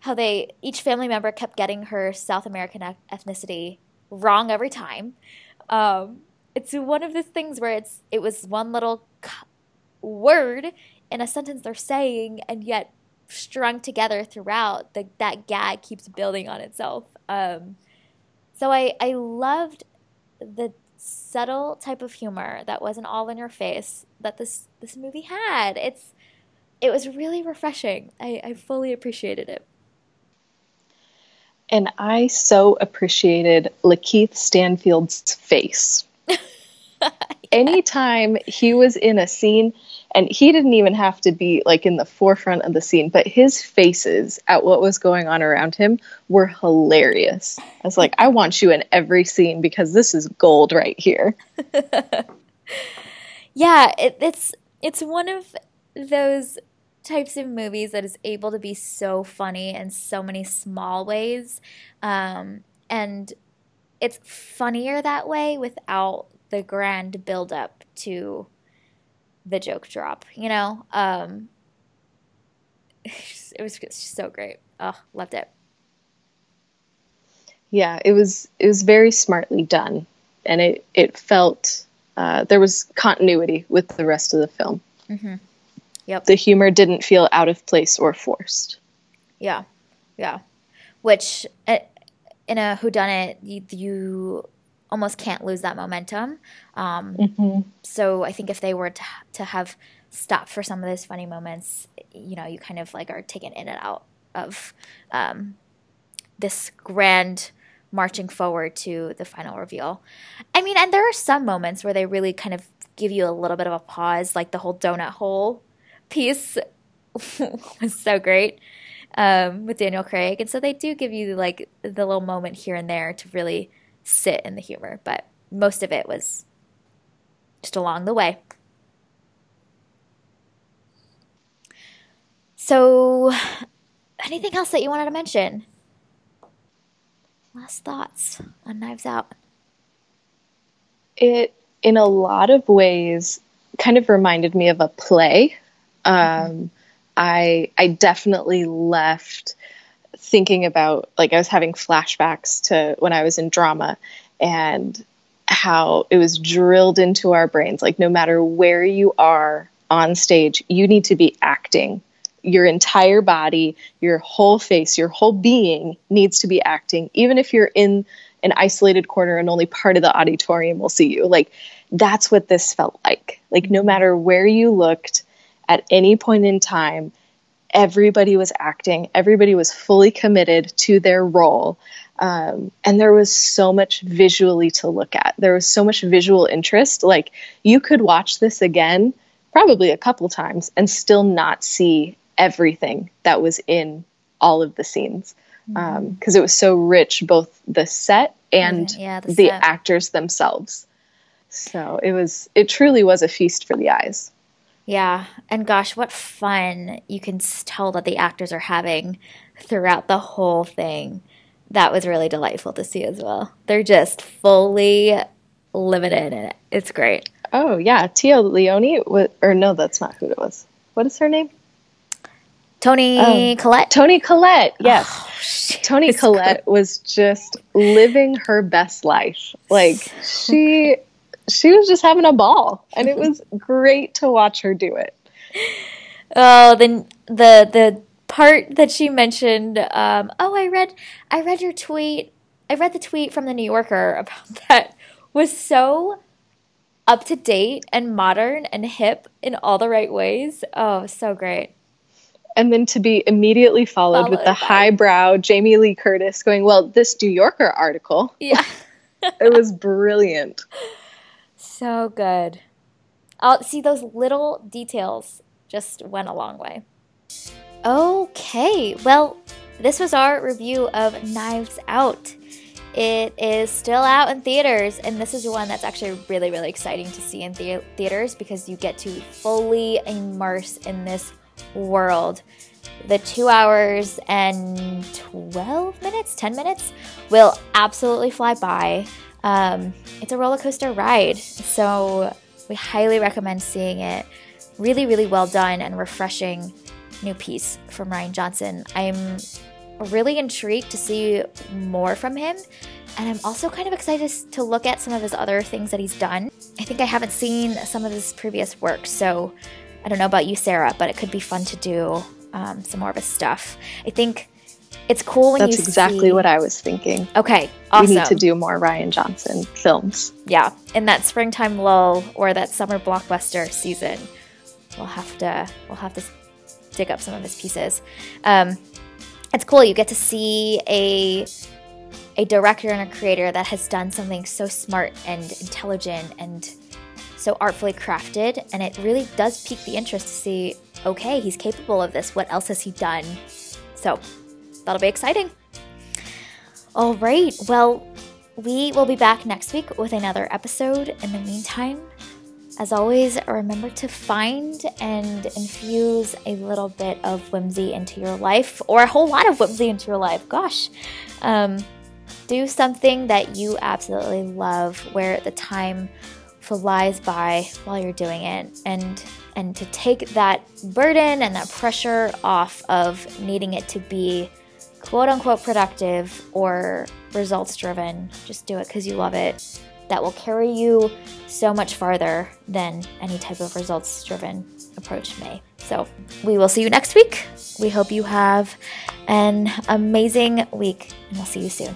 how they each family member kept getting her South American ethnicity wrong every time. Um, it's one of those things where it's it was one little word in a sentence they're saying, and yet strung together throughout, the, that gag keeps building on itself. Um, so I I loved the subtle type of humor that wasn't all in your face that this this movie had. It's it was really refreshing. I, I fully appreciated it. And I so appreciated Lakeith Stanfield's face. yeah. Anytime he was in a scene, and he didn't even have to be like in the forefront of the scene but his faces at what was going on around him were hilarious. I was like i want you in every scene because this is gold right here. Yeah it, it's it's one of those types of movies that is able to be so funny in so many small ways um, and it's funnier that way without the grand buildup to the joke drop, you know? Um, it was just so great. Oh, loved it. Yeah, it was it was very smartly done, and it it felt uh, there was continuity with the rest of the film. Mm-hmm. Yep. The humor didn't feel out of place or forced. Yeah, yeah. Which uh, in a whodunit, you, you almost can't lose that momentum. Um, mm-hmm. So I think if they were to, to have stopped for some of those funny moments, you know, you kind of like are taken in and out of um, this grand marching forward to the final reveal. I mean, and there are some moments where they really kind of give you a little bit of a pause, like the whole donut hole piece was so great um, with Daniel Craig. And so they do give you like the little moment here and there to really sit in the humor, but most of it was just along the way. So, anything else that you wanted to mention? Last thoughts on Knives Out? It, in a lot of ways, kind of reminded me of a play. Um, I I definitely left thinking about like I was having flashbacks to when I was in drama and how it was drilled into our brains like no matter where you are on stage you need to be acting. Your entire body your whole face your whole being needs to be acting even if you're in an isolated corner and only part of the auditorium will see you. Like that's what this felt like. Like no matter where you looked at any point in time everybody was acting, everybody was fully committed to their role. Um, and there was so much visually to look at. There was so much visual interest. Like you could watch this again, probably a couple times, and still not see everything that was in all of the scenes because mm-hmm. um, it was so rich, both the set and yeah, the, the set. actors themselves. So it was, it truly was a feast for the eyes. Yeah. And gosh, what fun you can tell that the actors are having throughout the whole thing. That was really delightful to see as well. They're just fully living in it. It's great. Oh, yeah. Téa Leoni, or no, that's not who it was. What is her name? Toni um, Collette. Toni Collette, yes. Oh, Toni Collette was just living her best life. Like, she she was just having a ball and it was great to watch her do it oh then the the part that she mentioned um, oh i read i read your tweet i read the tweet from the new yorker about that was so up to date and modern and hip in all the right ways oh so great and then to be immediately followed, followed with the by... highbrow Jamie Lee Curtis going, Well, this New Yorker article. Yeah. it was brilliant. So good. I'll see those little details just went a long way. Okay, well, this was our review of Knives Out. It is still out in theaters, and this is one that's actually really, really exciting to see in the- theaters because you get to fully immerse in this world. The two hours and 12 minutes, 10 minutes will absolutely fly by. Um, it's a roller coaster ride, so we highly recommend seeing it. Really, really well done and refreshing new piece from Rian Johnson. I'm really intrigued to see more from him, and I'm also kind of excited to look at some of his other things that he's done. I think I haven't seen some of his previous work, so I don't know about you, Sarah, but it could be fun to do um, some more of his stuff. I think it's cool when you That's exactly see... what I was thinking. Okay, awesome. We need to do more Rian Johnson films. Yeah, in that springtime lull or that summer blockbuster season, we'll have to we'll have to dig up some of his pieces. Um, it's cool. You get to see a a director and a creator that has done something so smart and intelligent and so artfully crafted, and it really does pique the interest to see. Okay, he's capable of this. What else has he done? So that'll be exciting. All right. Well, we will be back next week with another episode. In the meantime, as always, remember to find and infuse a little bit of whimsy into your life, or a whole lot of whimsy into your life. Gosh. Um, do something that you absolutely love where the time flies by while you're doing it and and to take that burden and that pressure off of needing it to be quote unquote productive or results driven, just do it because you love it. That will carry you so much farther than any type of results driven approach may. So, we will see you next week. We hope you have an amazing week, and we'll see you soon.